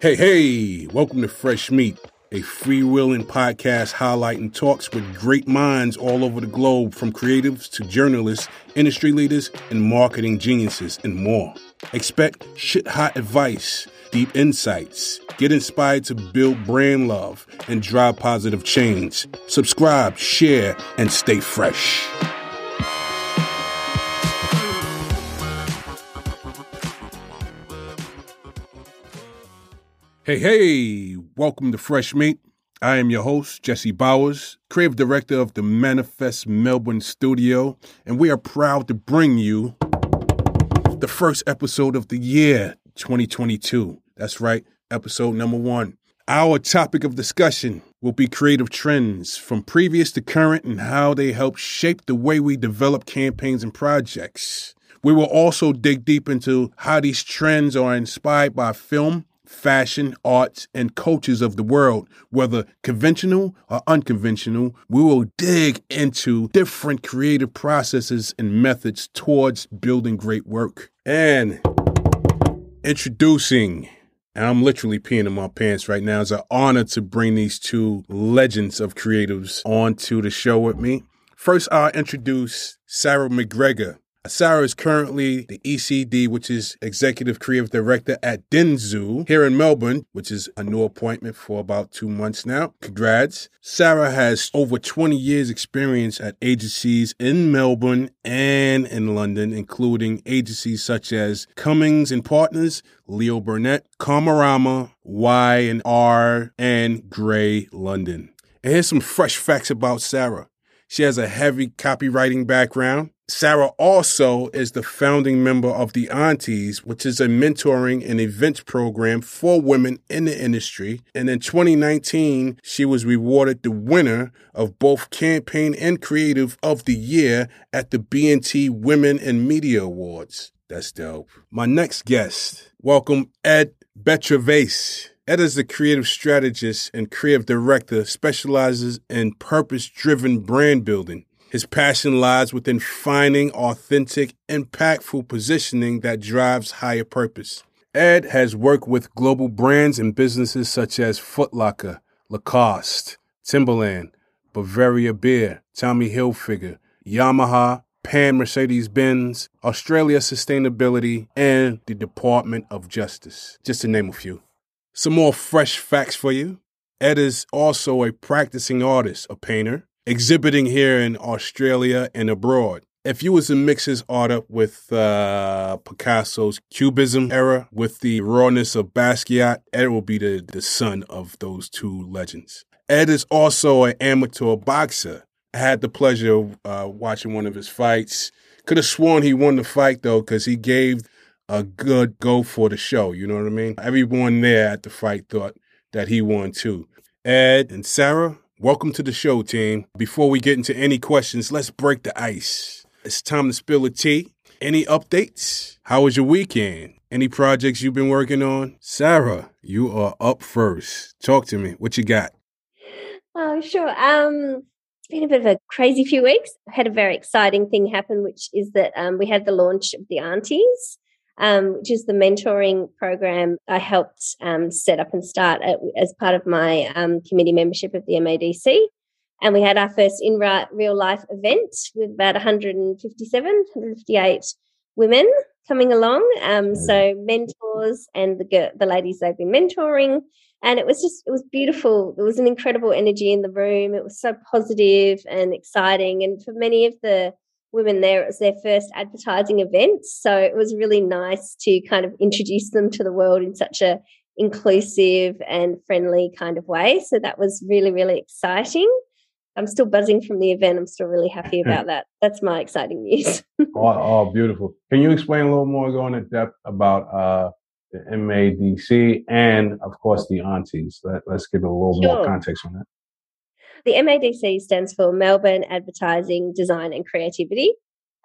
Hey, hey, welcome to Fresh Meat, a freewheeling podcast highlighting talks with great minds all over the globe, from creatives to journalists, industry leaders, and marketing geniuses, and more. Expect shit hot advice, deep insights, get inspired to build brand love, and drive positive change. Subscribe, share, and stay fresh. Hey, hey, welcome to Fresh Meat. I am your host, Jesse Bowers, creative director of the Manifest Melbourne studio, and we are proud to bring you the first episode of the year 2022. That's right, episode number one. Our topic of discussion will be creative trends from previous to current and how they help shape the way we develop campaigns and projects. We will also dig deep into how these trends are inspired by film, fashion, arts, and cultures of the world, whether conventional or unconventional. We will dig into different creative processes and methods towards building great work. And introducing, and I'm literally peeing in my pants right now. It's an honor to bring these two legends of creatives onto the show with me. First, I'll introduce Sarah McGregor. Sarah is currently the ECD, which is Executive Creative Director at Dentsu here in Melbourne, which is a new appointment for about two months now. Congrats. Sarah has over 20 years experience at agencies in Melbourne and in London, including agencies such as Cummins and Partners, Leo Burnett, Karmarama, Y and R, and Grey London. And here's some fresh facts about Sarah. She has a heavy copywriting background. Sarah also is the founding member of the Aunties, which is a mentoring and events program for women in the industry. And in 2019, she was rewarded the winner of both Campaign and Creative of the Year at the B&T Women in Media Awards. That's dope. My next guest, welcome Ed Betrevase. Ed is the creative strategist and creative director, specializes in purpose driven brand building. His passion lies within finding authentic, impactful positioning that drives higher purpose. Ed has worked with global brands and businesses such as Footlocker, Lacoste, Timberland, Bavaria Beer, Tommy Hilfiger, Yamaha, Pan Mercedes Benz, Australia Sustainability, and the Department of Justice, just to name a few. Some more fresh facts for you. Ed is also a practicing artist, a painter, exhibiting here in Australia and abroad. If you was to mix his art up with uh, Picasso's Cubism era, with the rawness of Basquiat, Ed will be the, the son of those two legends. Ed is also an amateur boxer. I had the pleasure of uh, watching one of his fights. Could have sworn he won the fight though, because he gave a good go for the show. You know what I mean? Everyone there at the fight thought that he won too. Ed and Sarah, Welcome to the show, team. Before we get into any questions, let's break the ice. It's time to spill the tea. Any updates? How was your weekend? Any projects you've been working on? Sarah, you are up first. Talk to me. What you got? Oh, sure. Um, it's been a bit of a crazy few weeks. I had a very exciting thing happen, which is that um, we had the launch of the Aunties um, which is the mentoring program I helped um, set up and start at, as part of my um, committee membership of the MADC. And we had our first in real life event with about 157, 158 women coming along. Um, so mentors and the the ladies they've been mentoring, and it was just it was beautiful. There was an incredible energy in the room. It was so positive and exciting, and for many of the women there. It was their first advertising event. So it was really nice to kind of introduce them to the world in such a inclusive and friendly kind of way. So that was really, really exciting. I'm still buzzing from the event. I'm still really happy about that. That's my exciting news. oh, oh, beautiful. Can you explain a little more, go into depth about uh, the MADC and, of course, the aunties? Let, us give it a little sure. more context on that. The MADC stands for Melbourne Advertising, Design and Creativity.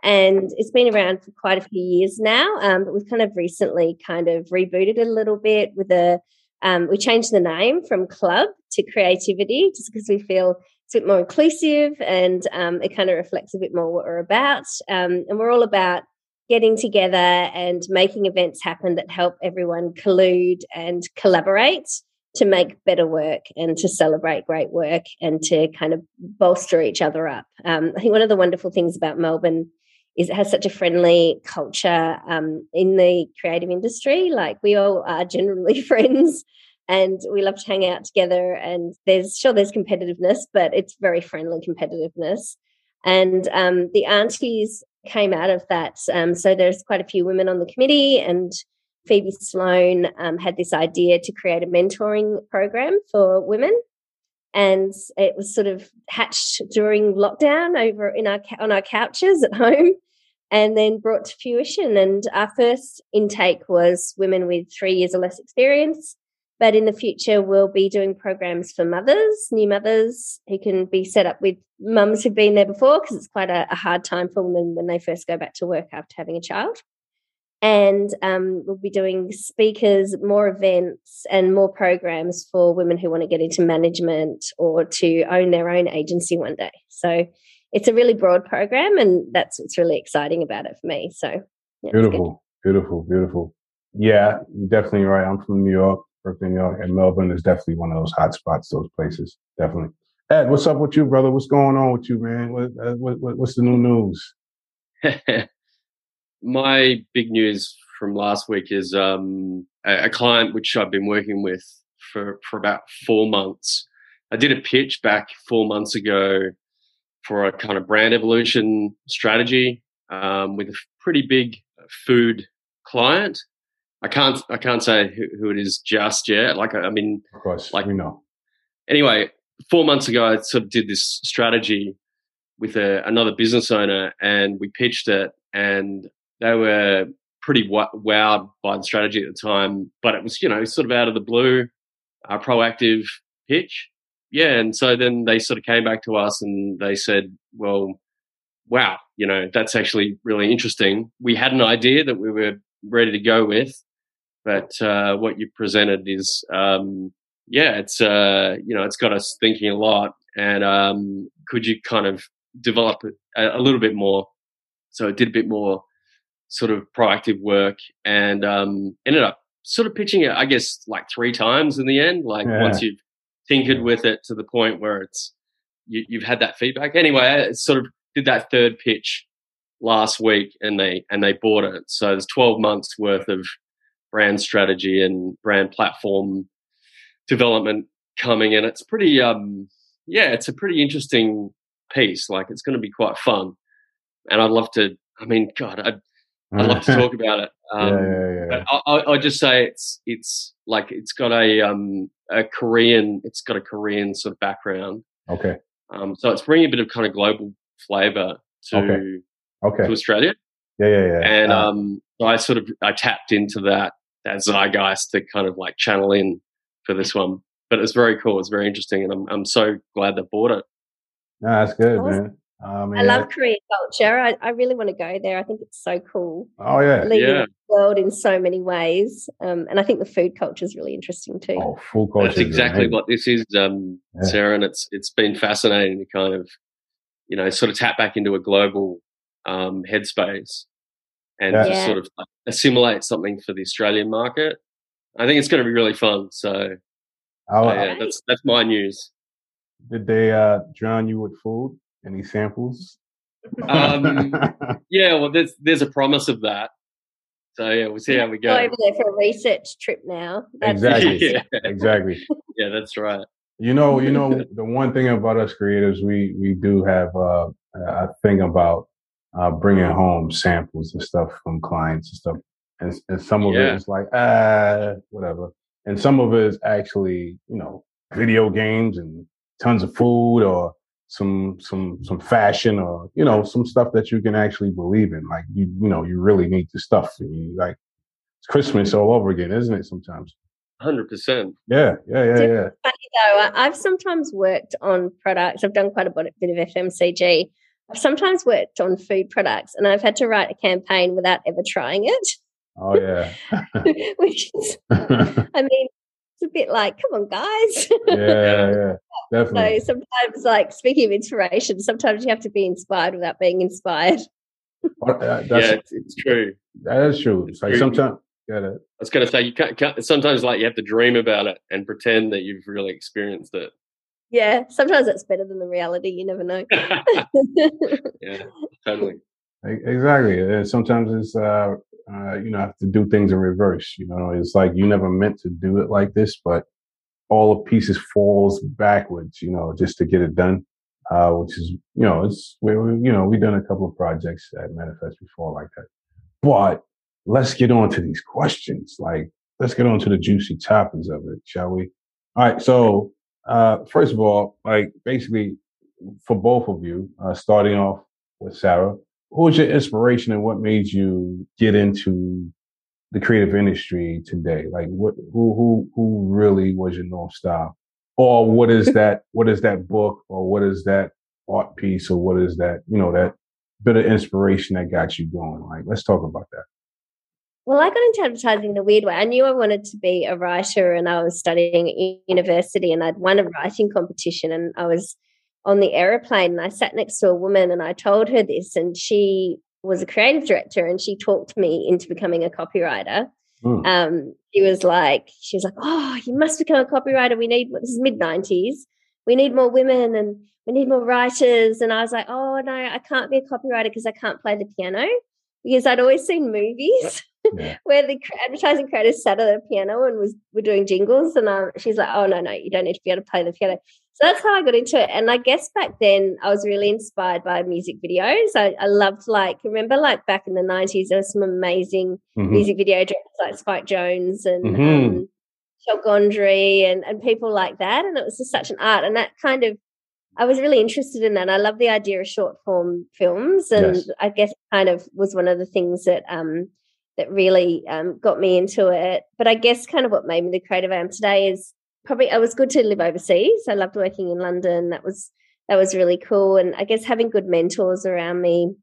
And it's been around for quite a few years now, um, but we've kind of recently kind of rebooted it a little bit with a, um, we changed the name from club to creativity just because we feel it's a bit more inclusive and um, it kind of reflects a bit more what we're about. Um, and we're all about getting together and making events happen that help everyone collude and collaborate to make better work and to celebrate great work and to kind of bolster each other up. Um, I think one of the wonderful things about Melbourne is it has such a friendly culture um, in the creative industry. Like we all are generally friends and we love to hang out together. And there's sure there's competitiveness, but it's very friendly competitiveness. And um, the aunties came out of that. Um, so there's quite a few women on the committee, and Phoebe Sloan um, had this idea to create a mentoring program for women. And it was sort of hatched during lockdown over in our on our couches at home, and then brought to fruition. And our first intake was women with three years or less experience, but in the future, we'll be doing programs for mothers, new mothers who can be set up with mums who've been there before, because it's quite a, a, hard time for women when they first go back to work after having a child. And um, we'll be doing speakers, more events, and more programs for women who want to get into management or to own their own agency one day. So it's a really broad program, and that's what's really exciting about it for me. So yeah, beautiful, beautiful, beautiful. Yeah, you're definitely right. I'm from New York. Brooklyn, New York, and Melbourne is definitely one of those hot spots, those places. Definitely. Ed, what's up with you, brother? What's going on with you, man? What, uh, what, what's the new news? My big news from last week is um, a, a, client which I've been working with for, for about four months. I did a pitch back four months ago for a kind of brand evolution strategy um, with a pretty big food client. I can't I can't say who, who it is just yet. Like I mean, of course, like we know. Anyway, four months ago, I sort of did this strategy with a, another business owner, and we pitched it, and they were pretty wowed by the strategy at the time. But it was you know sort of out of the blue, a proactive pitch. Yeah, and so then they sort of came back to us and they said, well, wow, you know, that's actually really interesting. We had an idea that we were ready to go with, but uh, what you presented is, um, yeah, it's uh, you know, it's got us thinking a lot. And um, could you kind of develop it a, a, little bit more? So it did a bit more sort of proactive work, and um, ended up sort of pitching it, I guess, like three times in the end. Like yeah. once you've tinkered with it to the point where it's you, you've had that feedback. Anyway, I sort of did that third pitch last week, and they and they bought it. So there's 12 months worth of brand strategy and brand platform development coming and it's pretty um yeah it's a pretty interesting piece like it's going to be quite fun and i'd love to i mean god i'd, I'd love to talk about it um yeah, yeah, yeah. I, I, just say it's it's like it's got a um a korean it's got a korean sort of background okay um so it's bringing a bit of kind of global flavor to okay, okay. to australia yeah yeah yeah and uh, um i sort of i tapped into that that zeitgeist to kind of like channel in for this one. But it's very cool. It's very interesting, and I'm I'm so glad they bought it. No, that's good, man. Um, I love Korean culture. I, I really want to go there. I think it's so cool. Oh yeah, leading yeah. the world in so many ways. Um, and I think the food culture is really interesting too. Oh, food culture. That's exactly what this is, um, yeah. Sarah. And it's it's been fascinating to kind of, you know, sort of tap back into a global um, headspace and yeah. just sort of assimilate something for the Australian market. I think it's going to be really fun. So, oh, yeah, that's that's my news. Did they uh, drown you with food? Any samples? Um, yeah, well, there's there's a promise of that. So yeah, we'll see how we go. go over there for a research trip now. That's exactly. yeah. Exactly. yeah, that's right. You know, you know, the one thing about us creators, we we do have uh, a thing about uh, bringing home samples and stuff from clients and stuff. And, and some of yeah. it is like, ah, whatever. And some of it is actually, you know, video games and tons of food or some some some fashion or you know some stuff that you can actually believe in. Like you you know you really need the stuff. You, like it's Christmas all over again, isn't it? Sometimes. Hundred percent. Yeah, yeah, yeah, yeah. Funny though, I've sometimes worked on products. I've done quite a bit of FMCG, I've sometimes worked on food products and I've had to write a campaign without ever trying it. Oh, yeah. Which is, I mean, it's a bit like, come on, guys. yeah, yeah, definitely. So sometimes, like, speaking of inspiration, sometimes you have to be inspired without being inspired. Uh, yeah, it's, it's, true. That is true. It's, it's like sometimes. Yeah, I was going to say you can't, can't. Sometimes, like you have to dream about it and pretend that you've really experienced it. Yeah, sometimes it's better than the reality. You never know. yeah, totally. Exactly. Sometimes it's uh, uh, you know have to do things in reverse. You know, it's like you never meant to do it like this, but all the pieces falls backwards. You know, just to get it done. Uh, which is you know it's we, you know we've done a couple of projects at Manifest before like that, but let's get on to these questions. Like let's get on to the juicy topics of it, shall we? All right. So uh, first of all, like basically for both of you, uh, starting off with Sarah, who was your inspiration and what made you get into the creative industry today? Like what, who, who, who really was your North Star? Or what is that, what is that book or what is that art piece or what is that, you know, that bit of inspiration that got you going? Like, let's talk about that. Well, I got into advertising in a weird way. I knew I wanted to be a writer and I was studying at university and I'd won a writing competition and I was on the aeroplane and I sat next to a woman and I told her this and she was a creative director and she talked me into becoming a copywriter. Mm. Um, she was like, she was like, oh, you must become a copywriter. We need this is mid nineties. We need more women and we need more writers. And I was like, oh no, I can't be a copywriter because I can't play the piano because I'd always seen movies yeah. where the advertising creators sat at the piano and was were doing jingles, and I, she's like, "Oh no, no, you don't need to be able to play the piano." So that's how I got into it. And I guess back then I was really inspired by music videos. I, I loved like remember like back in the nineties there were some amazing mm-hmm. music video directors like Spike Jonze and mm-hmm. um, Gondry and and people like that. And it was just such an art. And that kind of I was really interested in that. I love the idea of short form films, and yes. I guess kind of was one of the things that um, that really um, got me into it. But I guess kind of what made me the creative I am today is probably I was good to live overseas. I loved working in London. That was that was really cool, and I guess having good mentors around me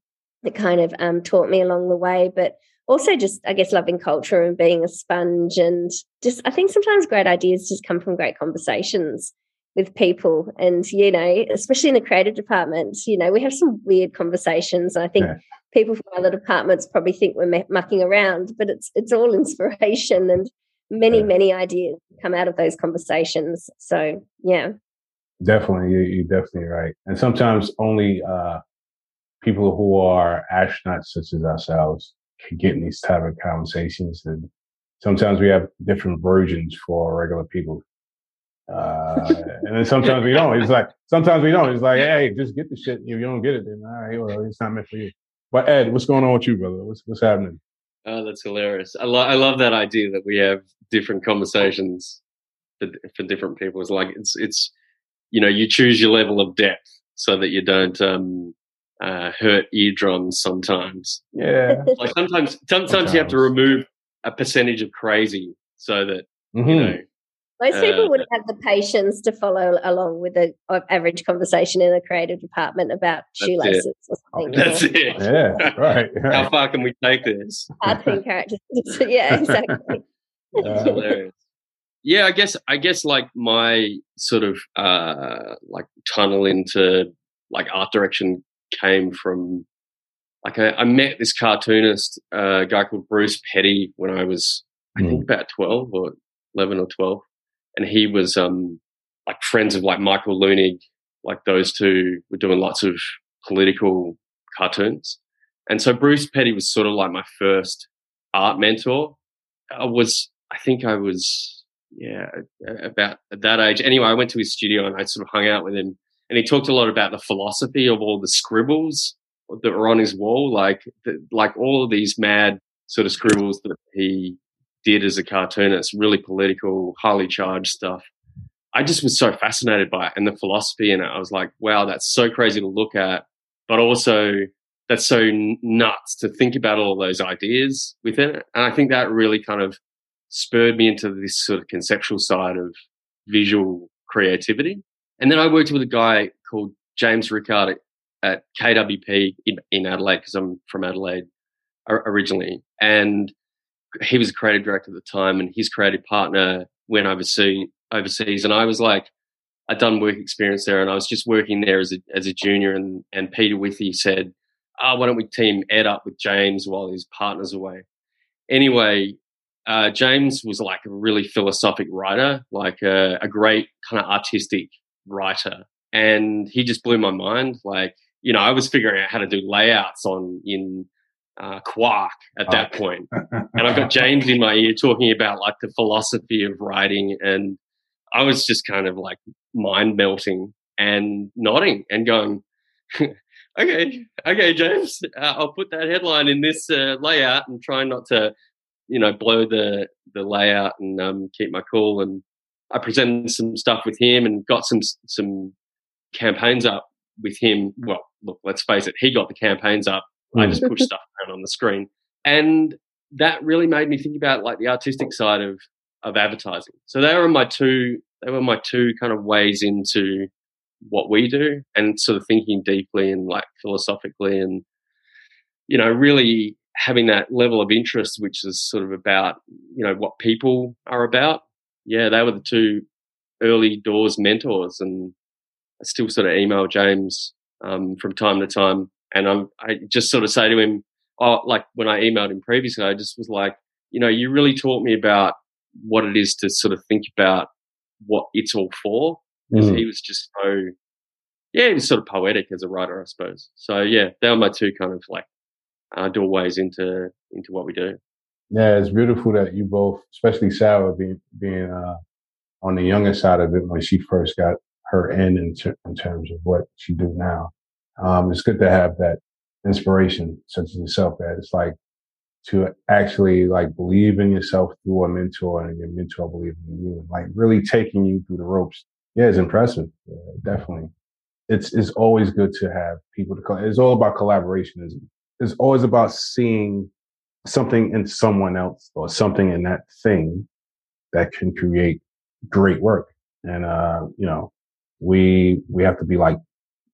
that kind of um, taught me along the way. But also just I guess loving culture and being a sponge, and just I think sometimes great ideas just come from great conversations with people and you know especially in the creative department you know we have some weird conversations i think yeah. people from other departments probably think we're mucking around but it's it's all inspiration and many yeah. many ideas come out of those conversations so yeah definitely you, are definitely right and sometimes only uh people who are astronauts such as ourselves can get in these type of conversations and sometimes we have different versions for regular people uh, and then sometimes we don't. It's like sometimes we don't. It's like, hey, just get the shit. If you don't get it, then all right, well, it's not meant for you. But Ed, what's going on with you, brother? What's what's happening? Oh, that's hilarious. I, lo- I love that idea that we have different conversations for, for different people. It's like it's it's you know you choose your level of depth so that you don't um, uh, hurt eardrums. Sometimes, yeah. Like sometimes, sometimes, sometimes you have to remove a percentage of crazy so that mm-hmm. you know most people uh, wouldn't have the patience to follow along with an average conversation in a creative department about shoelaces it. or something. That's it. Yeah, right, right, How far can we take this? Hard characters. yeah, exactly. hilarious. Yeah, I guess I guess like my sort of uh like tunnel into like art direction came from like I, I met this cartoonist, uh, a guy called Bruce Petty when I was I think hmm. about twelve or eleven or twelve and he was um, like friends of like Michael Leunig, like those two were doing lots of political cartoons. And so Bruce Petty was sort of like my first art mentor. I was, I think I was, yeah, about at that age. Anyway, I went to his studio and I sort of hung out with him and he talked a lot about the philosophy of all the scribbles that were on his wall, like, the, like all of these mad sort of scribbles that he did as a cartoonist, really political, highly charged stuff. I just was so fascinated by it and the philosophy in it. I was like, wow, that's so crazy to look at, but also that's so nuts to think about all those ideas within it. And I think that really kind of spurred me into this sort of conceptual side of visual creativity. And then I worked with a guy called James Rickard at, at KWP in, in Adelaide because I'm from Adelaide originally. And he was a creative director at the time, and his creative partner went overseas. Overseas, and I was like, I'd done work experience there, and I was just working there as a as a junior. And and Peter Withy said, oh, why don't we team Ed up with James while his partner's away? Anyway, uh, James was like a really philosophic writer, like a, a great kind of artistic writer. And he just blew my mind. Like, you know, I was figuring out how to do layouts on in uh, Quark at that point. and I've got James in my ear talking about like the philosophy of writing. And I was just kind of like mind melting and nodding and going, okay, okay, James, uh, I'll put that headline in this uh, layout and try not to, you know, blow the the layout and um, keep my cool. And I presented some stuff with him and got some some campaigns up with him. Well, look, let's face it, he got the campaigns up. I just pushed stuff around on the screen, and that really made me think about like the artistic side of of advertising. So they were my two. They were my two kind of ways into what we do and sort of thinking deeply and like philosophically and you know really having that level of interest which is sort of about you know what people are about yeah they were the two early doors mentors and i still sort of email james um, from time to time and I'm, i just sort of say to him oh like when i emailed him previously i just was like you know you really taught me about what it is to sort of think about what it's all for because mm. he was just so yeah, he was sort of poetic as a writer, I suppose. So yeah, they were my two kind of like uh, doorways into into what we do. Yeah, it's beautiful that you both, especially Sarah, being being uh, on the younger side of it when she first got her in in, ter- in terms of what she do now. Um, it's good to have that inspiration such as yourself. That it's like to actually like believe in yourself through a mentor and your mentor believing in you and like really taking you through the ropes. Yeah, it's impressive. Yeah, definitely. It's, it's always good to have people to, call. it's all about collaboration. It's, it's always about seeing something in someone else or something in that thing that can create great work. And, uh, you know, we, we have to be like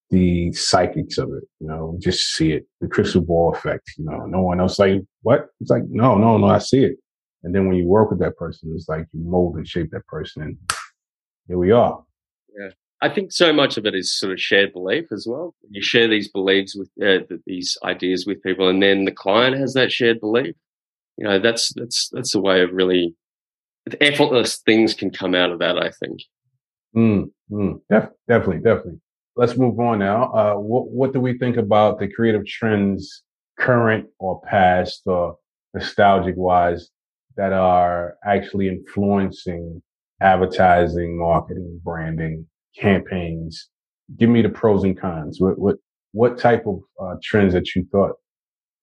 the psychics of it, you know, just see it, the crystal ball effect, you know, no one else like, what? It's like, no, no, no, I see it. And then when you work with that person, it's like you mold and shape that person and here we are. Yeah. I think so much of it is sort of shared belief as well. You share these beliefs with uh, these ideas with people, and then the client has that shared belief. You know, that's that's that's a way of really effortless things can come out of that. I think. Mm, mm, def- definitely, definitely let's move on now. Uh, what, what do we think about the creative trends, current or past or nostalgic wise, that are actually influencing advertising, marketing, branding, campaigns? Give me the pros and cons. What what what type of uh, trends that you thought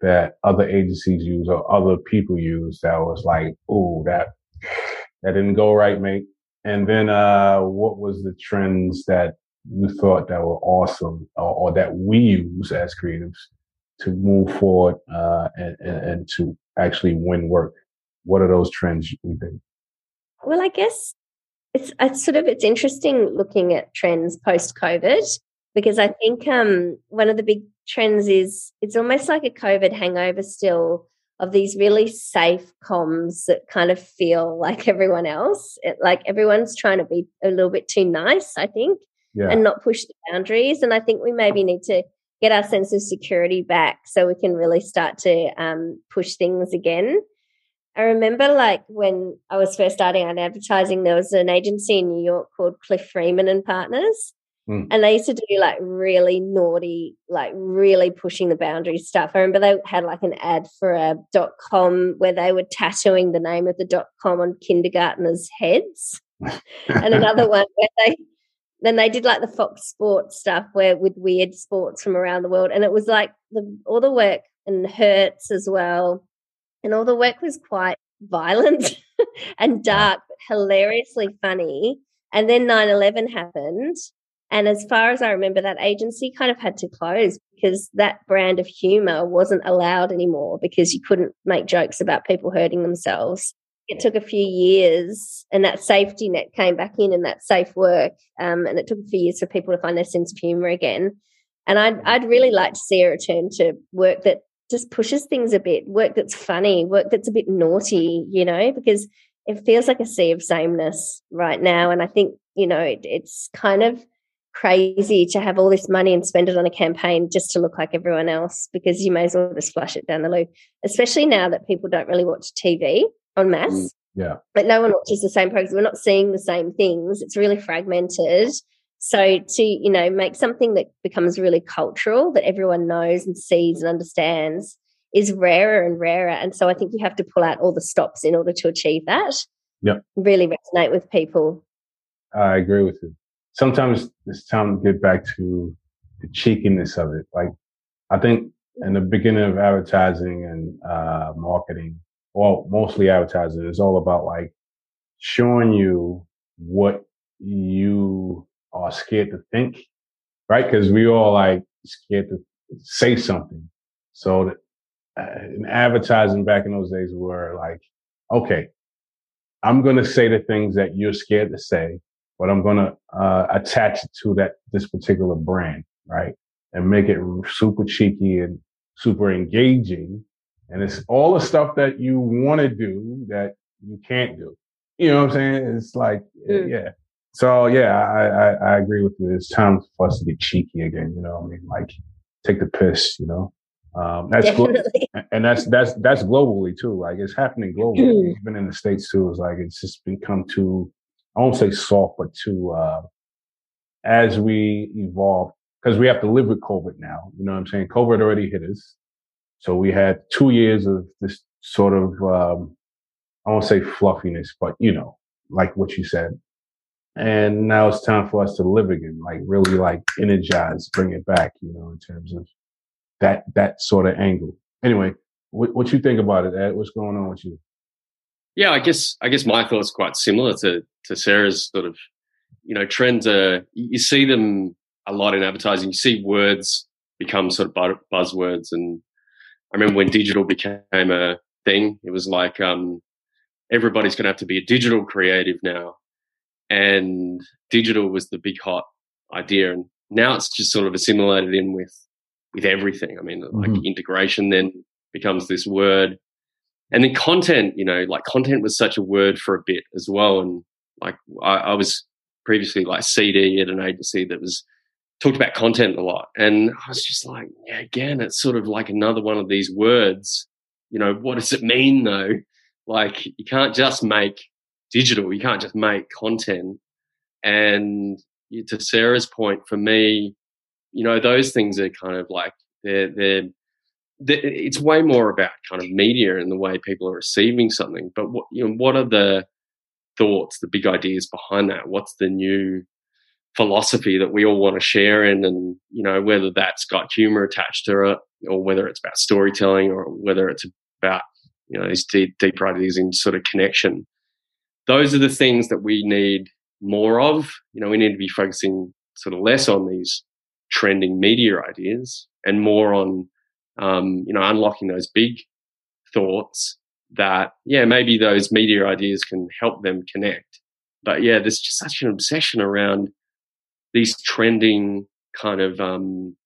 that other agencies use or other people use that was like, oh, that that didn't go right, mate. And then uh, what was the trends that you thought that were awesome or, or that we use as creatives to move forward uh, and, and, and, to actually win work? What are those trends you think? Well, I guess it's, it's sort of it's interesting looking at trends post COVID because I think um, one of the big trends is it's almost like a COVID hangover still of these really safe comms that kind of feel like everyone else. It, like everyone's trying to be a little bit too nice, I think yeah. and not push the boundaries. And I think we maybe need to get our sense of security back so we can really start to um, push things again. I remember like when I was first starting out advertising, there was an agency in New York called Cliff Freeman and Partners. Mm. And they used to do like really naughty, like really pushing the boundaries stuff. I remember they had like an ad for a dot com where they were tattooing the name of the dot com on kindergartners' heads. and another one where they then they did like the Fox Sports stuff where with weird sports from around the world. And it was like the all the work and Hertz as well. And all the work was quite violent and dark, but hilariously funny. And then 9 11 happened. And as far as I remember, that agency kind of had to close because that brand of humor wasn't allowed anymore because you couldn't make jokes about people hurting themselves it took a few years and that safety net came back in and that safe work um, and it took a few years for people to find their sense of humor again and I'd, I'd really like to see a return to work that just pushes things a bit work that's funny work that's a bit naughty you know because it feels like a sea of sameness right now and i think you know it, it's kind of crazy to have all this money and spend it on a campaign just to look like everyone else because you may as well just flush it down the loo. Especially now that people don't really watch TV on mass. Mm, yeah. But no one watches the same programs. We're not seeing the same things. It's really fragmented. So to, you know, make something that becomes really cultural that everyone knows and sees and understands is rarer and rarer. And so I think you have to pull out all the stops in order to achieve that. Yeah. Really resonate with people. I agree with you sometimes it's time to get back to the cheekiness of it. Like, I think in the beginning of advertising and uh, marketing, well, mostly advertising, is all about like showing you what you are scared to think, right? Because we all like scared to say something. So uh, in advertising back in those days were like, okay, I'm going to say the things that you're scared to say but I'm going to uh, attach it to that this particular brand, right? And make it super cheeky and super engaging. And it's all the stuff that you want to do that you can't do. You know what I'm saying? It's like, mm. yeah. So yeah, I, I, I agree with you. It's time for us to get cheeky again. You know, I mean, like take the piss. You know, um, that's glo- and that's that's that's globally too. Like it's happening globally, even in the states too. It's like it's just become too I won't say soft, but to, uh, as we evolve, because we have to live with COVID now. You know what I'm saying? COVID already hit us. So we had two years of this sort of, um, I won't say fluffiness, but you know, like what you said. And now it's time for us to live again, like really like energize, bring it back, you know, in terms of that, that sort of angle. Anyway, what, what you think about it, Ed? What's going on with you? Yeah, I guess I guess my thoughts quite similar to to Sarah's sort of you know trends are you see them a lot in advertising. You see words become sort of buzzwords, and I remember when digital became a thing, it was like um, everybody's going to have to be a digital creative now, and digital was the big hot idea, and now it's just sort of assimilated in with with everything. I mean, like mm-hmm. integration then becomes this word and then content, you know, like content was such a word for a bit as well. And like I, I was previously like CD at an agency that was talked about content a lot. And I was just like, yeah, again, it's sort of like another one of these words. You know, what does it mean though? Like you can't just make digital, you can't just make content. And to Sarah's point, for me, you know, those things are kind of like they're they're it's way more about kind of media and the way people are receiving something. But what you know, what are the thoughts, the big ideas behind that? What's the new philosophy that we all want to share in? And you know, whether that's got humor attached to it, or whether it's about storytelling, or whether it's about you know these deep, deeper ideas in sort of connection. Those are the things that we need more of. You know, we need to be focusing sort of less on these trending media ideas and more on um, you know, unlocking those big thoughts that, yeah, maybe those media ideas can help them connect. But yeah, there's just such an obsession around these trending kind of, um,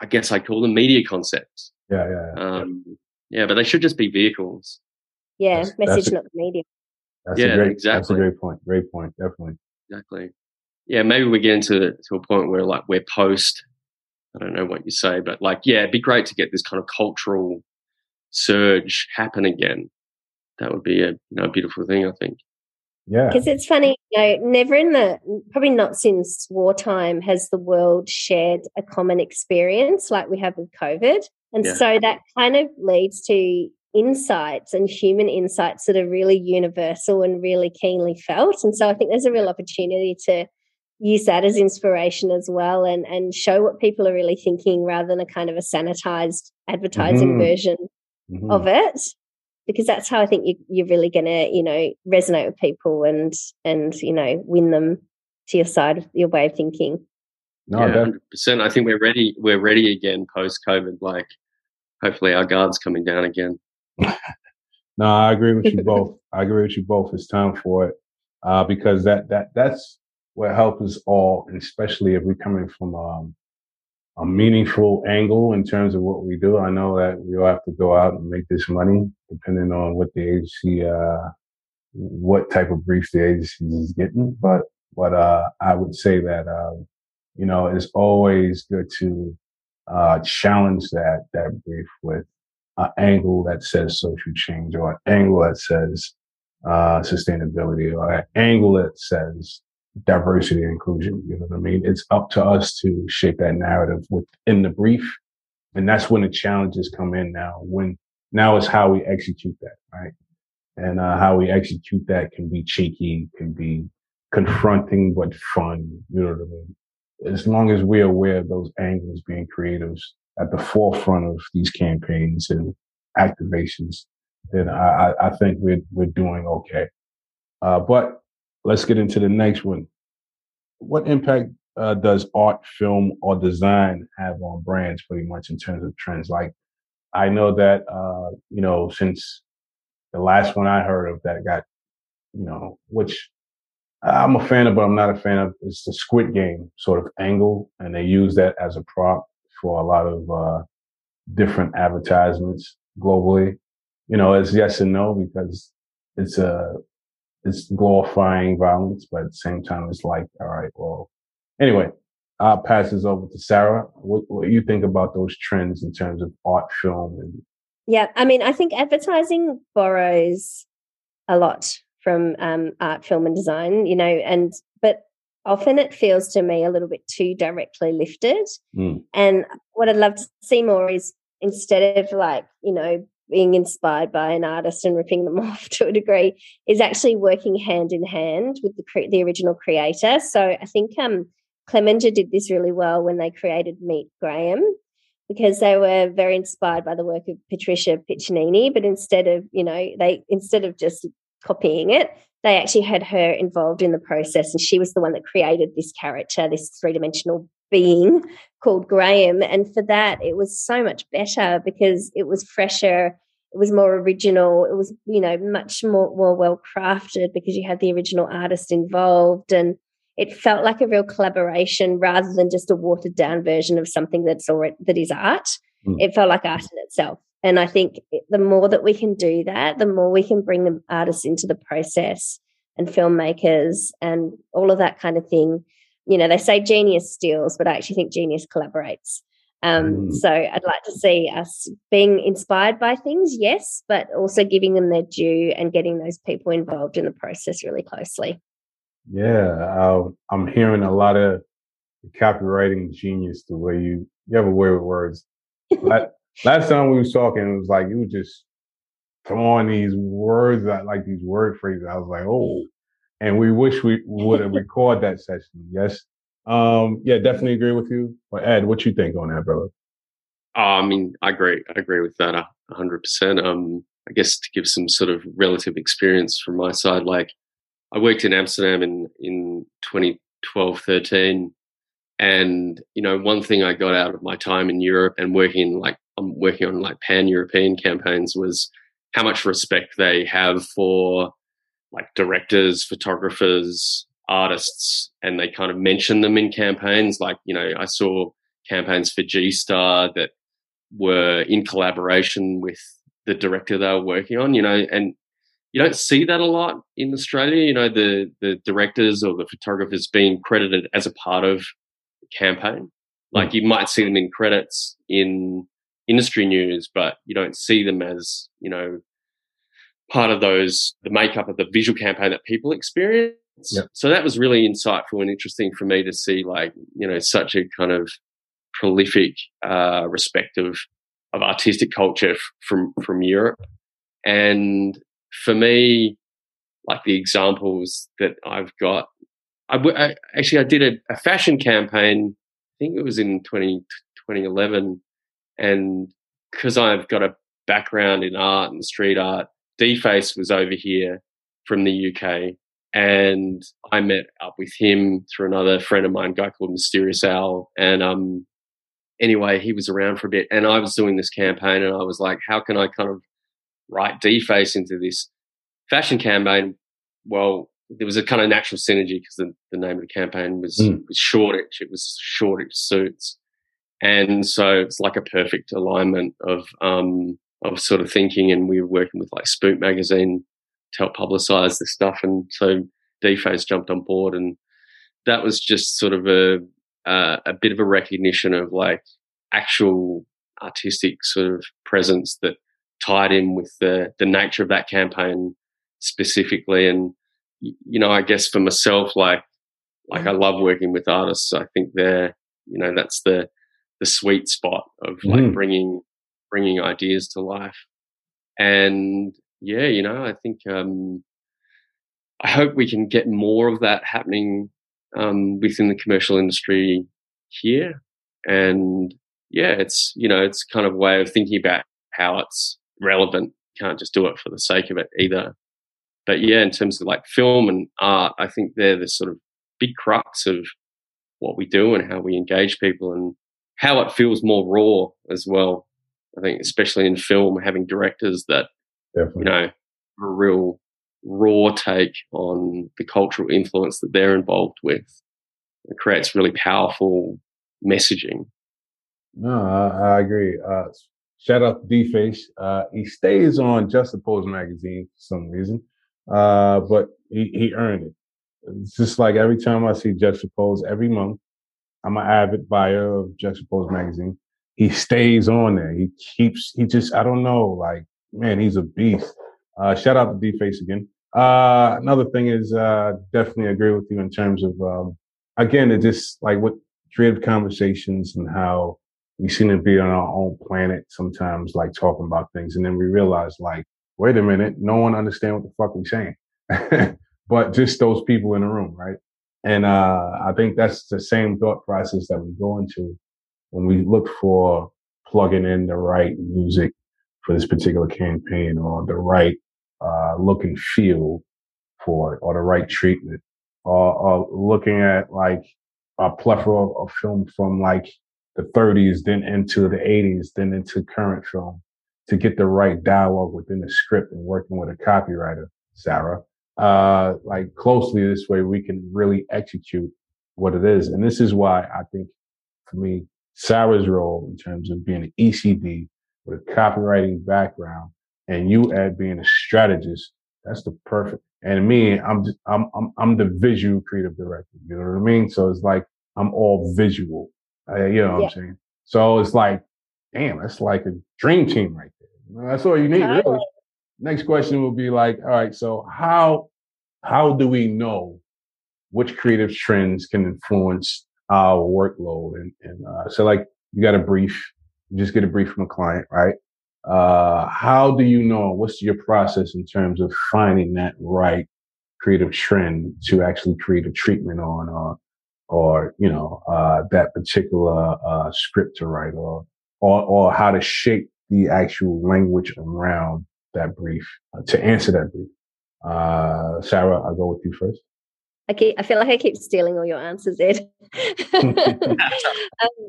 I guess I call them media concepts. Yeah, yeah, yeah. Um, yeah, but they should just be vehicles. Yeah, that's, message, that's a, not the media. That's yeah, a great, exactly. That's a great point. Great point. Definitely. Exactly. Yeah, maybe we get into to a point where like we're post I don't know what you say, but like, yeah, it'd be great to get this kind of cultural surge happen again. That would be a you know, beautiful thing, I think. Yeah. Because it's funny, you know, never in the, probably not since wartime has the world shared a common experience like we have with COVID. And yeah. so that kind of leads to insights and human insights that are really universal and really keenly felt. And so I think there's a real opportunity to use that as inspiration as well and and show what people are really thinking rather than a kind of a sanitized advertising mm-hmm. version mm-hmm. of it because that's how I think you, you're really going to you know resonate with people and and you know win them to your side of your way of thinking. No, hundred percent. I think we're ready. We're ready again post COVID. Like, hopefully, our guards coming down again. no, I agree with you both. I agree with you both. It's time for it uh, because that that that's what helps us all, especially if we're coming from um, a meaningful angle in terms of what we do. I know that we all have to go out and make this money, depending on what the agency, uh, what type of briefs the agency is getting. But but uh, I would say that uh, you know, it's always good to uh, challenge that that brief with an angle that says social change or an angle that says uh, sustainability or an angle that says diversity and inclusion. You know what I mean? It's up to us to shape that narrative within the brief. And that's when the challenges come in now. When now is how we execute that, right? And uh, how we execute that can be cheeky, can be confronting but fun. You know what I mean? As long as we're aware of those angles, being creatives at the forefront of these campaigns and activations, then I, I think we're we're doing okay. Uh, but let's get into the next one. What impact uh, does art, film, or design have on brands, pretty much in terms of trends? Like, I know that uh, you know since the last one I heard of that got, you know, which I'm a fan of, but I'm not a fan of. It's the Squid Game sort of angle, and they use that as a prop for a lot of uh, different advertisements globally. You know, it's yes and no because it's a it's glorifying violence, but at the same time, it's like, all right, well, anyway, I'll pass this over to Sarah. What, what do you think about those trends in terms of art, film, and yeah, I mean, I think advertising borrows a lot from um, art, film, and design. You know, and but often it feels to me a little bit too directly lifted. Mm. And what I'd love to see more is instead of like you know being inspired by an artist and ripping them off to a degree is actually working hand in hand with the cre- the original creator. So I think um, Clemenger did this really well when they created Meet Graham because they were very inspired by the work of Patricia Piccinini, but instead of you know they instead of just copying it, they actually had her involved in the process, and she was the one that created this character, this three dimensional being called Graham. And for that, it was so much better because it was fresher, it was more original, it was, you know, much more, more well crafted because you had the original artist involved. And it felt like a real collaboration rather than just a watered down version of something that's already that is art. Mm. It felt like art in itself. And I think the more that we can do that, the more we can bring the artists into the process and filmmakers and all of that kind of thing you know, they say genius steals, but I actually think genius collaborates. Um, mm. So I'd like to see us being inspired by things, yes, but also giving them their due and getting those people involved in the process really closely. Yeah, uh, I'm hearing a lot of copywriting genius. The way you you have a way with words. last time we was talking, it was like you were just throwing these words out, like these word phrases. I was like, oh, and we wish we would have recorded that session. Yes. Um, yeah, definitely agree with you. But Ed, what you think on that, brother? Uh, I mean, I agree. I agree with that hundred percent. Um, I guess to give some sort of relative experience from my side, like I worked in Amsterdam in in 2012, 13, and you know, one thing I got out of my time in Europe and working like I'm working on like pan European campaigns was how much respect they have for like directors, photographers, artists, and they kind of mention them in campaigns. Like, you know, I saw campaigns for G Star that were in collaboration with the director they were working on, you know, and you don't see that a lot in Australia, you know, the the directors or the photographers being credited as a part of the campaign. Like mm. you might see them in credits in industry news, but you don't see them as, you know, part of those, the makeup of the visual campaign that people experience. Yep. So that was really insightful and interesting for me to see, like, you know, such a kind of prolific uh, respect of, of artistic culture f- from, from Europe. And for me, like the examples that I've got, I, w- I actually I did a, a, fashion campaign. I think it was in 20, 2011, and because I've got a background in art and street art, D*Face was over here from the UK, and I met up with him through another friend of mine, guy called Mysterious Al. And um, anyway, he was around for a bit, and I was doing this campaign, and I was like, how can I kind of write D*Face into this fashion campaign? Well, there was a kind of natural synergy because the, the, name of the campaign was, mm. was Shoreditch. It was Shoreditch suits. And so it's like a perfect alignment of um, of sort of thinking, and we were working with like Spook magazine to help publicize this stuff, and so D*Face jumped on board, and that was just sort of a uh, a bit of a recognition of like actual artistic sort of presence that tied in with the the nature of that campaign specifically. And you know, I guess for myself, like like I love working with artists. I think they're you know that's the the sweet spot of like mm. bringing bringing ideas to life. And yeah, you know, I think um, I hope we can get more of that happening um, within the commercial industry here. And yeah, it's you know, it's kind of a way of thinking about how it's relevant. You can't just do it for the sake of it either. But yeah, in terms of like film and art, I think they're the sort of big crux of what we do and how we engage people and how it feels more raw as well. I think, especially in film, having directors that Definitely. you know a real raw take on the cultural influence that they're involved with. It creates really powerful messaging. No, I, I agree. Uh, shout out to D*Face. Uh, he stays on Juxtapose magazine for some reason, uh, but he, he earned it. It's just like every time I see Juxtapose every month, I'm an avid buyer of Juxtapose magazine. He stays on there. He keeps, he just, I don't know, like, man, he's a beast. Uh, shout out to D*Face again. Uh, another thing is, uh, definitely agree with you in terms of, um, again, it just like with creative conversations and how we seem to be on our own planet sometimes, like talking about things. And then we realize like, wait a minute, no one understand what the fuck we saying, but just those people in the room. Right. And, uh, I think that's the same thought process that we go into when we look for plugging in the right music for this particular campaign or the right uh, look and feel for it or the right treatment or, or looking at like a plethora of, film from like the 30s, then into the 80s, then into current film to get the right dialogue within the script and working with a copywriter, Sarah, uh, like closely this way we can really execute what it is. And this is why I think for me, Sarah's role in terms of being an ECD with a copywriting background and you at being a strategist, that's the perfect. And me, I'm just, I'm, I'm, I'm the visual creative director. You know what I mean? So it's like, I'm all visual. Uh, you know what yeah. I'm saying? So it's like, damn, that's like a dream team right there. That's all you need, really. Next question will be like, all right, so how, how do we know which creative trends can influence our workload? And, and, uh, so like, you got a brief, you just get a brief from a client, right? uh, how do you know what's your process in terms of finding that right creative trend to actually create a treatment on or or you know uh, that particular uh, script to write or, or or how to shape the actual language around that brief uh, to answer that brief uh, sarah i'll go with you first I, keep, I feel like I keep stealing all your answers, Ed. um,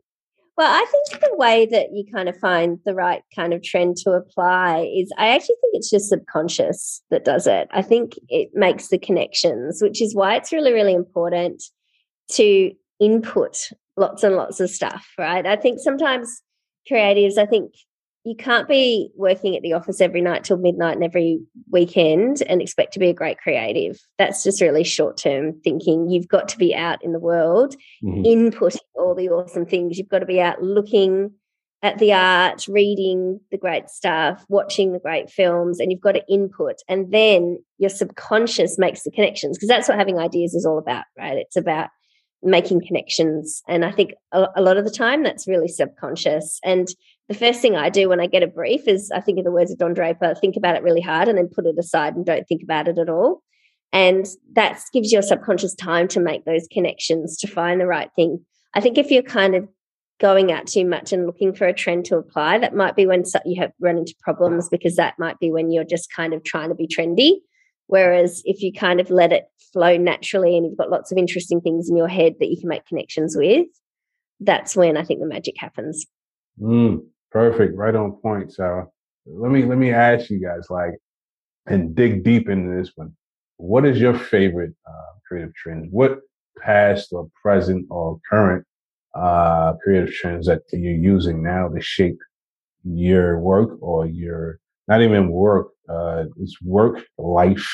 well, I think the way that you kind of find the right kind of trend to apply is I actually think it's just subconscious that does it. I think it makes the connections, which is why it's really, really important to input lots and lots of stuff, right? I think sometimes creatives, I think you can't be working at the office every night till midnight and every weekend and expect to be a great creative. That's just really short term thinking. You've got to be out in the world, mm-hmm. inputting all the awesome things. You've got to be out looking at the art, reading the great stuff, watching the great films, and you've got to input. And then your subconscious makes the connections because that's what having ideas is all about, right? It's about making connections. And I think a, a lot of the time that's really subconscious. And the first thing I do when I get a brief is I think of the words of Don Draper, think about it really hard and then put it aside and don't think about it at all. And that gives your subconscious time to make those connections to find the right thing. I think if you're kind of going out too much and looking for a trend to apply, that might be when you have run into problems because that might be when you're just kind of trying to be trendy. Whereas if you kind of let it flow naturally and you've got lots of interesting things in your head that you can make connections with, that's when I think the magic happens. Mm, Perfect. Right on point, Sarah. Let me let me ask you guys, like, and dig deep into this one. What is your favorite uh, creative trend? What past or present or current uh, creative trends that you're using now to shape your work or your not even work, uh, it's work life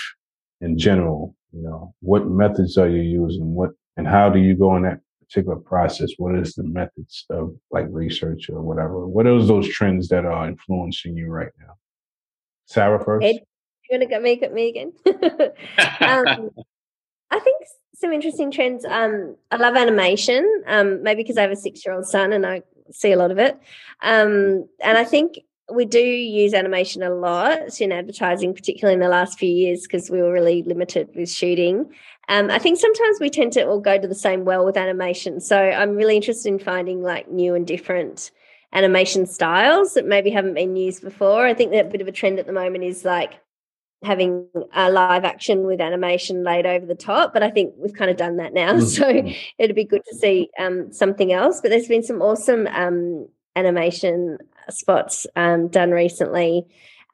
in general. You know, what methods are you using? What and how do you go in that particular process? What is the methods of like research or whatever? What are those trends that are influencing you right now? Sarah first. Ed, you want to go make it me again? um, I think some interesting trends. Um, I love animation, um, maybe because I have a six year old son and I see a lot of it. Um, and I think we do use animation a lot in advertising, particularly in the last few years, because we were really limited with shooting. Um, I think sometimes we tend to all go to the same well with animation. So I'm really interested in finding like new and different animation styles that maybe haven't been used before. I think that a bit of a trend at the moment is like having a live action with animation laid over the top, but I think we've kind of done that now. Mm-hmm. So it'd be good to see um, something else. But there's been some awesome um, animation spots um, done recently.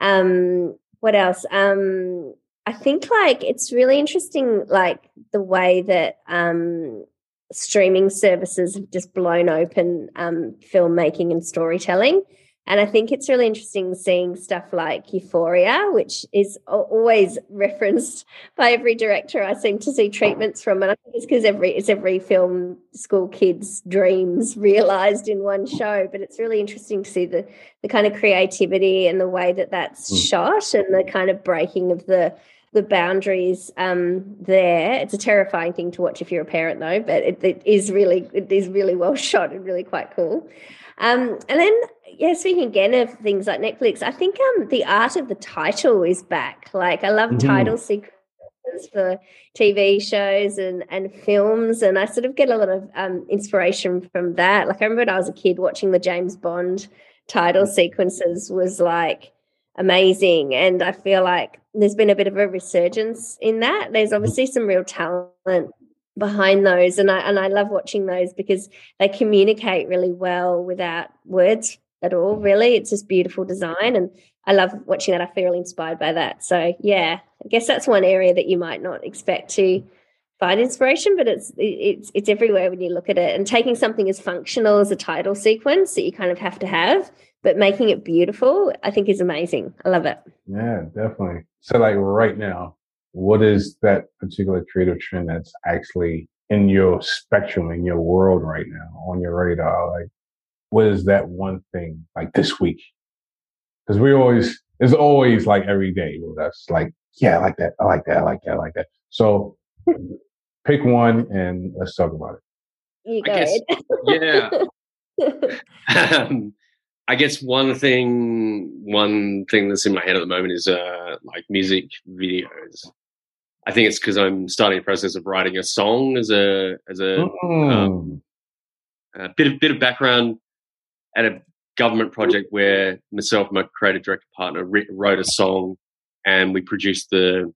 Um, what else? Um, I think like it's really interesting, like the way that um, streaming services have just blown open um, filmmaking and storytelling. And I think it's really interesting seeing stuff like Euphoria, which is always referenced by every director I seem to see treatments from. And I think it's because every it's every film school kids' dreams realized in one show. But it's really interesting to see the the kind of creativity and the way that that's mm. shot and the kind of breaking of the the boundaries um, there. It's a terrifying thing to watch if you're a parent, though. But it, it is really it is really well shot and really quite cool. Um, and then, yeah, speaking again of things like Netflix, I think um, the art of the title is back. Like, I love mm-hmm. title sequences for TV shows and, and films, and I sort of get a lot of um, inspiration from that. Like, I remember when I was a kid watching the James Bond title sequences was like amazing, and I feel like there's been a bit of a resurgence in that. There's obviously some real talent behind those and I and I love watching those because they communicate really well without words at all really. It's just beautiful design and I love watching that. I feel inspired by that. So yeah I guess that's one area that you might not expect to find inspiration but it's it's it's everywhere when you look at it. And taking something as functional as a title sequence that you kind of have to have but making it beautiful I think is amazing. I love it. Yeah definitely. So like right now what is that particular creative trend that's actually in your spectrum in your world right now on your radar? Like what is that one thing like this week? Because we always it's always like every day well that's like yeah i like that i like that i like that i like that. So pick one and let's talk about it. You go guess, yeah. Um, I guess one thing, one thing that's in my head at the moment is uh, like music videos. I think it's because I'm starting a process of writing a song as a as a, mm. um, a bit of bit of background at a government project where myself and my creative director partner wrote a song and we produced the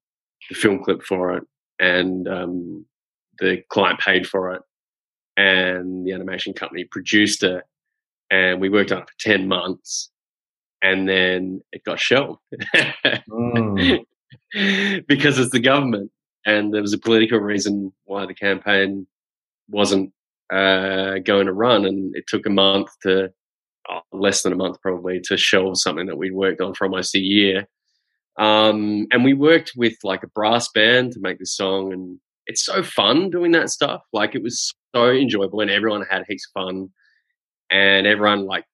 the film clip for it and um, the client paid for it and the animation company produced it and we worked on it for 10 months and then it got shelved mm. because it's the government, and there was a political reason why the campaign wasn't uh, going to run, and it took a month to less than a month probably to shelve something that we'd worked on for almost a year. Um, and we worked with like a brass band to make this song, and it's so fun doing that stuff. Like it was so enjoyable, and everyone had heaps of fun, and everyone like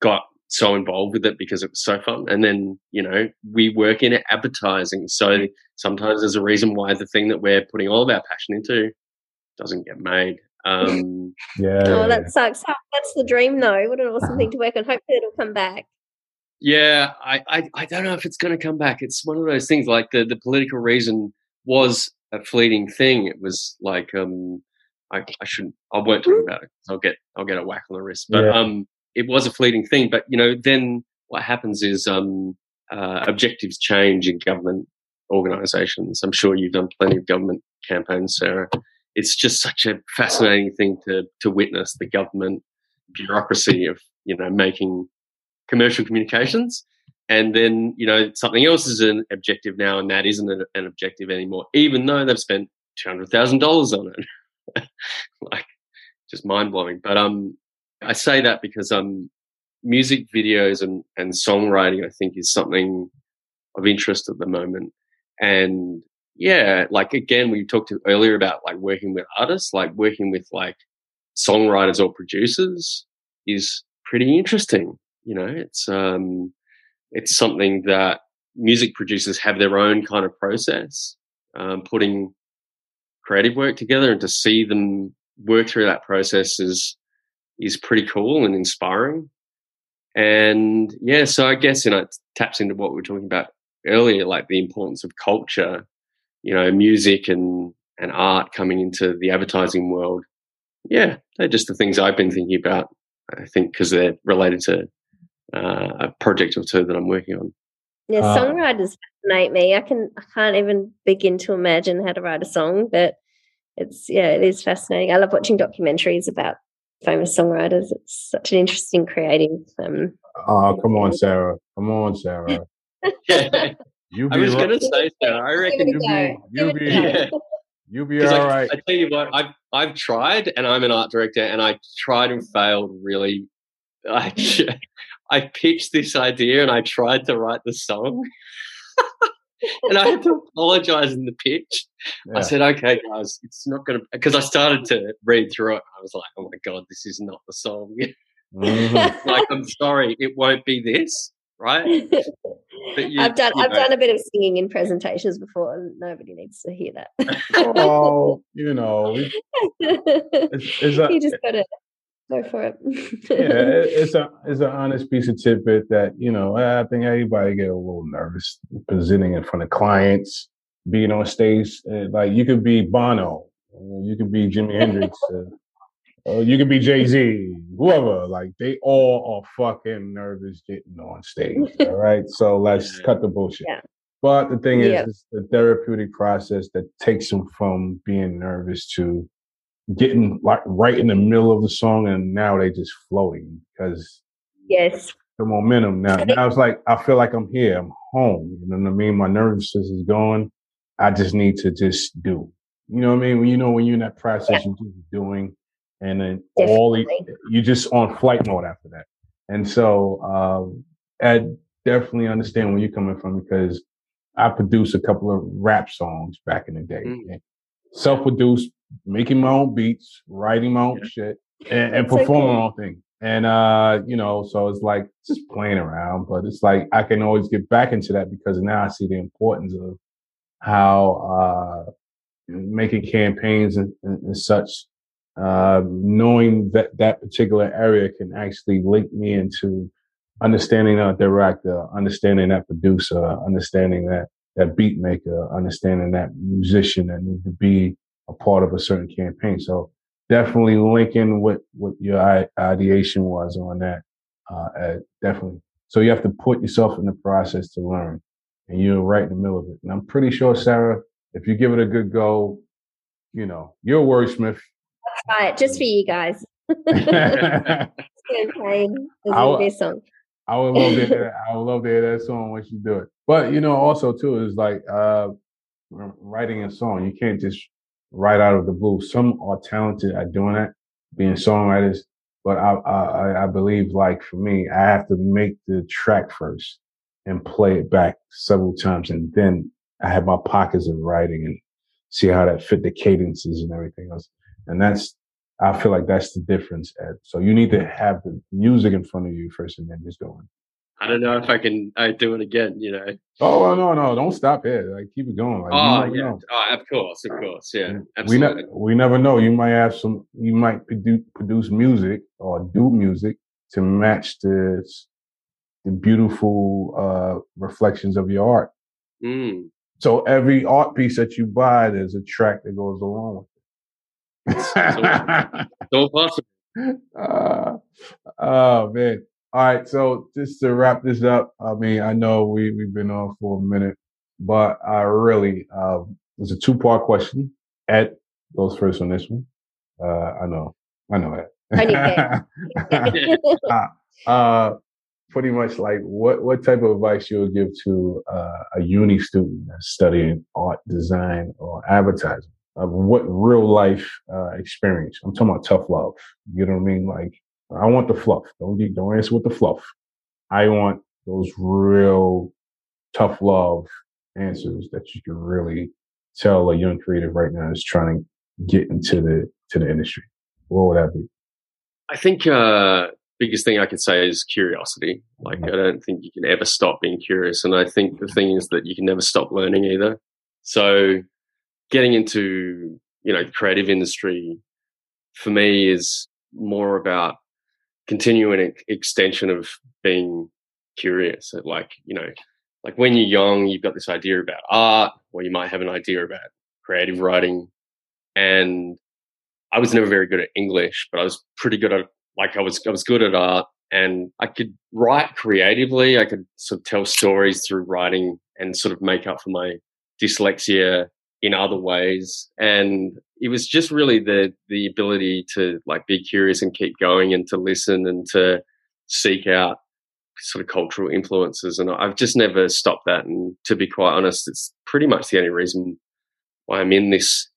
got so involved with it because it was so fun. And then, you know, we work in advertising. So sometimes there's a reason why the thing that we're putting all of our passion into doesn't get made. Um, yeah. Oh, that sucks. That's the dream, though. What an awesome thing to work on. Hopefully it'll come back. Yeah, I, I, I don't know if it's going to come back. It's one of those things like the, the political reason was a fleeting thing. It was like, um, I, I shouldn't, I won't talk about it. I'll get, I'll get a whack on the wrist. But, yeah. um, it was a fleeting thing. But you know, then what happens is um, uh, objectives change in government organisations. I'm sure you've done plenty of government campaigns, Sarah. It's just such a fascinating thing to to witness the government bureaucracy of you know making commercial communications. And then, you know, something else is an objective now, and that isn't an, objective anymore, even though they've spent $200,000 on it. like, just mind blowing. But, um, I say that because um, music videos and, and songwriting, I think, is something of interest at the moment. And yeah, like again, we talked earlier about like working with artists, like working with like songwriters or producers is pretty interesting. You know, it's um, it's something that music producers have their own kind of process, um, putting creative work together, and to see them work through that process is is pretty cool and inspiring. And yeah, so I guess you know it taps into what we were talking about earlier, like the importance of culture, you know, music and and art coming into the advertising world. Yeah, they're just the things I've been thinking about. I think because they're related to uh, a project or two that I'm working on. Yeah, uh, songwriters fascinate me. I can I can't even begin to imagine how to write a song, but it's yeah, it is fascinating. I love watching documentaries about famous songwriters. It's such an interesting creative. Um, oh, come on, Sarah! Come on, Sarah! you be I was going to say, Sarah. I reckon you be you be yeah. you be all I, right. I tell you what, I've I've tried, and I'm an art director, and I tried and failed really. I I pitched this idea, and I tried to write the song. and I had to apologize in the pitch. Yeah. I said, okay, guys, it's not going to, because I started to read through it. I was like, oh my God, this is not the song. Mm-hmm. like, I'm sorry, it won't be this, right? You, I've done, I've know. done a bit of singing in presentations before, and nobody needs to hear that. oh, you know, it's, it's a, you just got to go for it. yeah, it's a it's an honest piece of tidbit that you know I think everybody get a little nervous presenting in front of clients, being on stage. Uh, like you could be Bono, you could be Jimi Hendrix, uh, uh, you could be Jay Z, whoever. Like they all are fucking nervous getting on stage. all right, so let's cut the bullshit. Yeah. But the thing is, yeah. it's the therapeutic process that takes them from being nervous to getting like right in the middle of the song and now they just floating because yes the momentum now now it's like i feel like i'm here i'm home you know what i mean my nervousness is gone. i just need to just do you know what i mean when you know when you're in that process yeah. you're just doing and then Definitely. all the, you just on flight mode after that and so um i definitely understand where you're coming from because i produced a couple of rap songs back in the day mm. self-produced making my own beats, writing my own yeah. shit, and, and performing my own thing. And uh, you know, so it's like just playing around, but it's like I can always get back into that because now I see the importance of how uh making campaigns and, and, and such uh, knowing that that particular area can actually link me into understanding that director, understanding that producer, understanding that that beat maker, understanding that musician that needs to be a part of a certain campaign. So definitely linking what what your ideation was on that. Uh, definitely. So you have to put yourself in the process to learn, and you're right in the middle of it. And I'm pretty sure, Sarah, if you give it a good go, you know you're a wordsmith. It just for you guys. campaign. I would, song. I would love to hear that. I would love to hear that song once you do it. But you know, also too is like uh, writing a song. You can't just write out of the blue. Some are talented at doing that, being songwriters. But I, I, I believe, like for me, I have to make the track first and play it back several times, and then I have my pockets of writing and see how that fit the cadences and everything else. And that's, I feel like that's the difference. Ed. So you need to have the music in front of you first, and then just going. I don't know if I can I do it again, you know. Oh no, no, don't stop it. Like keep it going. Like, oh yeah. Know. Oh, of course, of course. Yeah. Absolutely. We never we never know. You might have some you might produce produce music or do music to match the the beautiful uh reflections of your art. Mm. So every art piece that you buy, there's a track that goes along with it. so, so possible. Uh, oh man. All right, so just to wrap this up, I mean, I know we we've been on for a minute, but I really uh, it's a two part question. Ed goes first on this one. Uh, I know, I know that. uh, uh, pretty much like what what type of advice you would give to uh, a uni student that's studying art, design, or advertising? Of what real life uh, experience? I'm talking about tough love. You know what I mean? Like I want the fluff. Don't don't answer with the fluff. I want those real tough love answers that you can really tell a young creative right now is trying to get into the to the industry. what would that be? I think uh, biggest thing I could say is curiosity. Like mm-hmm. I don't think you can ever stop being curious, and I think the thing is that you can never stop learning either. So getting into you know the creative industry for me is more about continuing an extension of being curious. Like you know, like when you're young, you've got this idea about art, or you might have an idea about creative writing, and I was never very good at English, but I was pretty good at like I was I was good at art and I could write creatively. I could sort of tell stories through writing and sort of make up for my dyslexia in other ways. And it was just really the the ability to like be curious and keep going and to listen and to seek out sort of cultural influences. And I've just never stopped that. And to be quite honest, it's pretty much the only reason why I'm in this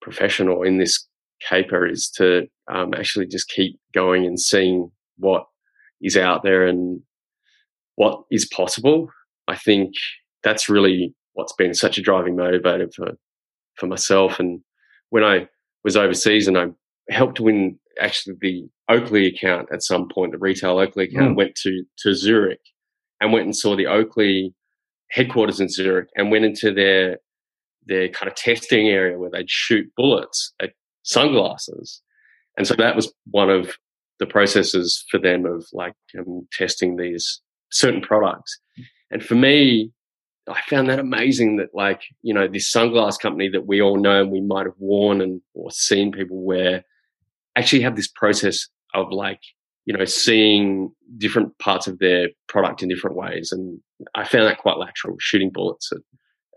profession or in this caper is to um, actually just keep going and seeing what is out there and what is possible. I think that's really what's been such a driving motivator for for myself. And when I was overseas and I helped win actually the Oakley account at some point, the retail Oakley account, mm. went to to Zurich and went and saw the Oakley headquarters in Zurich and went into their their kind of testing area where they'd shoot bullets at sunglasses. And so that was one of the processes for them of like um, testing these certain products. And for me, I found that amazing that like, you know, this sunglass company that we all know and we might have worn and or seen people wear actually have this process of like, you know, seeing different parts of their product in different ways. And I found that quite lateral, shooting bullets at,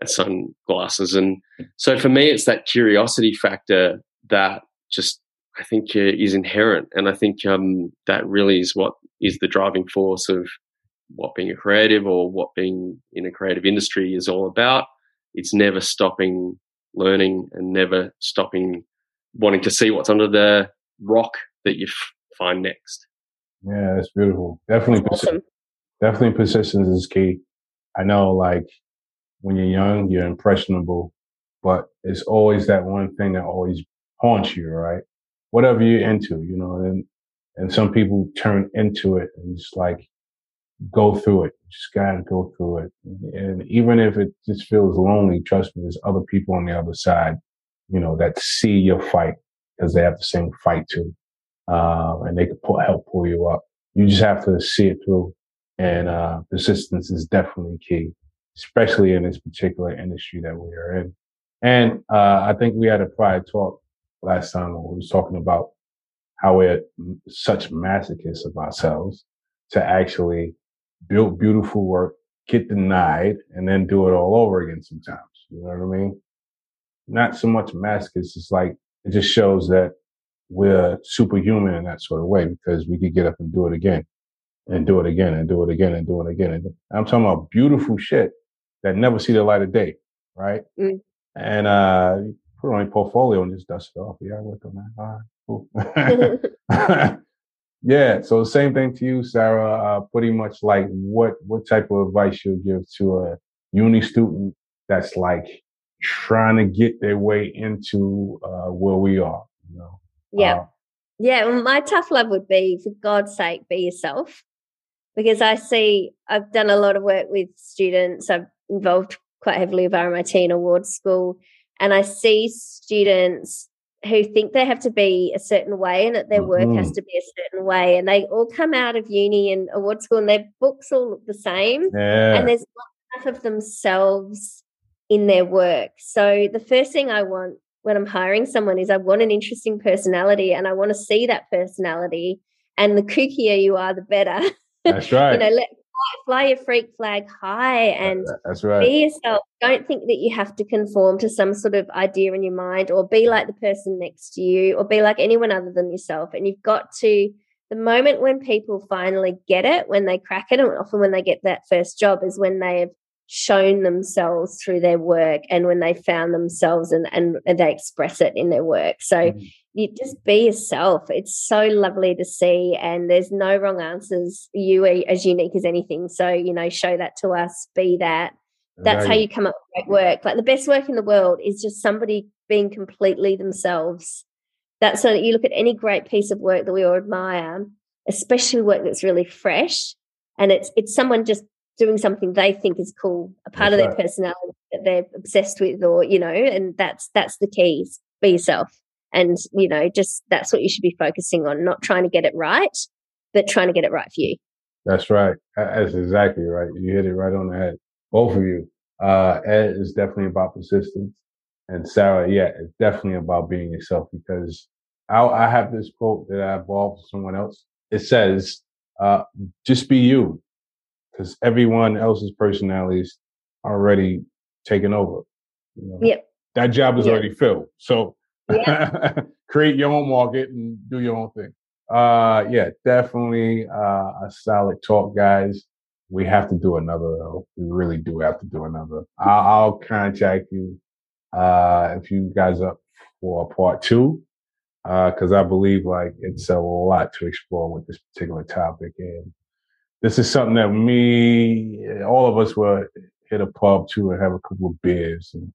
at sunglasses. And so for me, it's that curiosity factor that just I think uh, is inherent, and I think um, that really is what is the driving force of what being a creative or what being in a creative industry is all about. It's never stopping learning and never stopping wanting to see what's under the rock that you f- find next. Yeah, that's beautiful. Definitely, that's awesome. definitely persistence is key. I know, like when you're young, you're impressionable, but it's always that one thing that always haunts you, right? Whatever you're into, you know, and and some people turn into it and just like go through it. just gotta go through it. And even if it just feels lonely, trust me, there's other people on the other side, you know, that see your fight because they have the same fight too. Uh, and they can pull, help pull you up. You just have to see it through. And, uh, persistence is definitely key, especially in this particular industry that we are in. And, uh, I think we had a prior talk last time when we was talking about how we're such masochists of ourselves to actually build beautiful work, get denied, and then do it all over again sometimes. You know what I mean? Not so much masochist. It's just like, it just shows that we're superhuman in that sort of way because we could get up and do it again and do it again and do it again and do it again. And I'm talking about beautiful shit that never see the light of day. Right. Mm. And, uh, put it on your portfolio and just dust it off. Yeah, I worked on that. All right, cool. yeah. So same thing to you, Sarah. Uh, pretty much like what what type of advice you'll give to a uni student that's like trying to get their way into uh, where we are. You know. Yeah. Uh, yeah, well, my tough love would be, for God's sake, be yourself. Because I see, I've done a lot of work with students. I've involved quite heavily with RMIT and award school and I see students who think they have to be a certain way and that their work mm-hmm. has to be a certain way. And they all come out of uni and award school and their books all look the same. Yeah. And there's not enough of themselves in their work. So the first thing I want when I'm hiring someone is I want an interesting personality and I want to see that personality. And the kookier you are, the better. That's right. you know, let fly your freak flag high and That's right. be yourself. Don't think that you have to conform to some sort of idea in your mind or be like the person next to you or be like anyone other than yourself. And you've got to, the moment when people finally get it, when they crack it, and often when they get that first job, is when they have shown themselves through their work and when they found themselves and, and, and they express it in their work. So mm-hmm. you just be yourself. It's so lovely to see, and there's no wrong answers. You are as unique as anything. So, you know, show that to us, be that. That's right. how you come up with great work. Like the best work in the world is just somebody being completely themselves That's so that you look at any great piece of work that we all admire, especially work that's really fresh, and it's it's someone just doing something they think is cool, a part that's of their right. personality that they're obsessed with, or you know, and that's that's the keys. Be yourself, and you know, just that's what you should be focusing on, not trying to get it right, but trying to get it right for you. That's right. That's exactly right. You hit it right on the head. Both of you. Uh, Ed is definitely about persistence. And Sarah, yeah, it's definitely about being yourself because I, I have this quote that I borrowed from someone else. It says, uh, just be you because everyone else's personalities are already taken over. You know? Yep. That job is yep. already filled. So yep. create your own market and do your own thing. Uh, yeah, definitely uh, a solid talk, guys. We have to do another though. We really do have to do another. I'll, I'll contact you uh, if you guys up for part two, because uh, I believe like it's a lot to explore with this particular topic, and this is something that me, all of us will hit a pub too and have a couple of beers. And,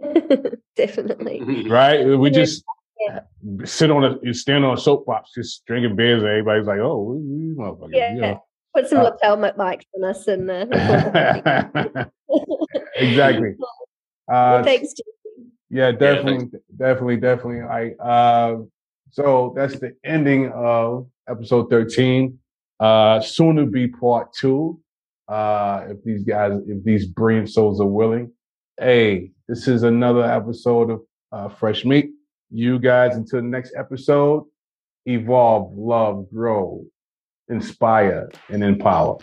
Definitely. Right? We just yeah. sit on a stand on a soapbox, just drinking beers, and everybody's like, "Oh, we, motherfuckers." Yeah. You know? Put some uh, lapel mics on us and. Uh, exactly. Uh, thanks, Yeah, definitely, yeah, definitely, definitely. I uh, so that's the ending of episode thirteen. Uh, soon to be part two. Uh, if these guys, if these brilliant souls are willing. Hey, this is another episode of uh, Fresh Meat. You guys, until the next episode, evolve, love, grow, inspire, and empower.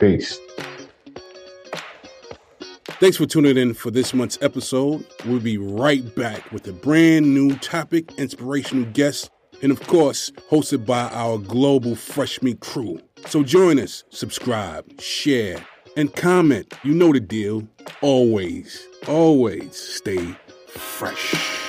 Peace. Thanks for tuning in for this month's episode. We'll be right back with a brand new topic, inspirational guest, and of course, hosted by our global Fresh Meat crew. So join us, subscribe, share, and comment. You know the deal. Always, always stay fresh.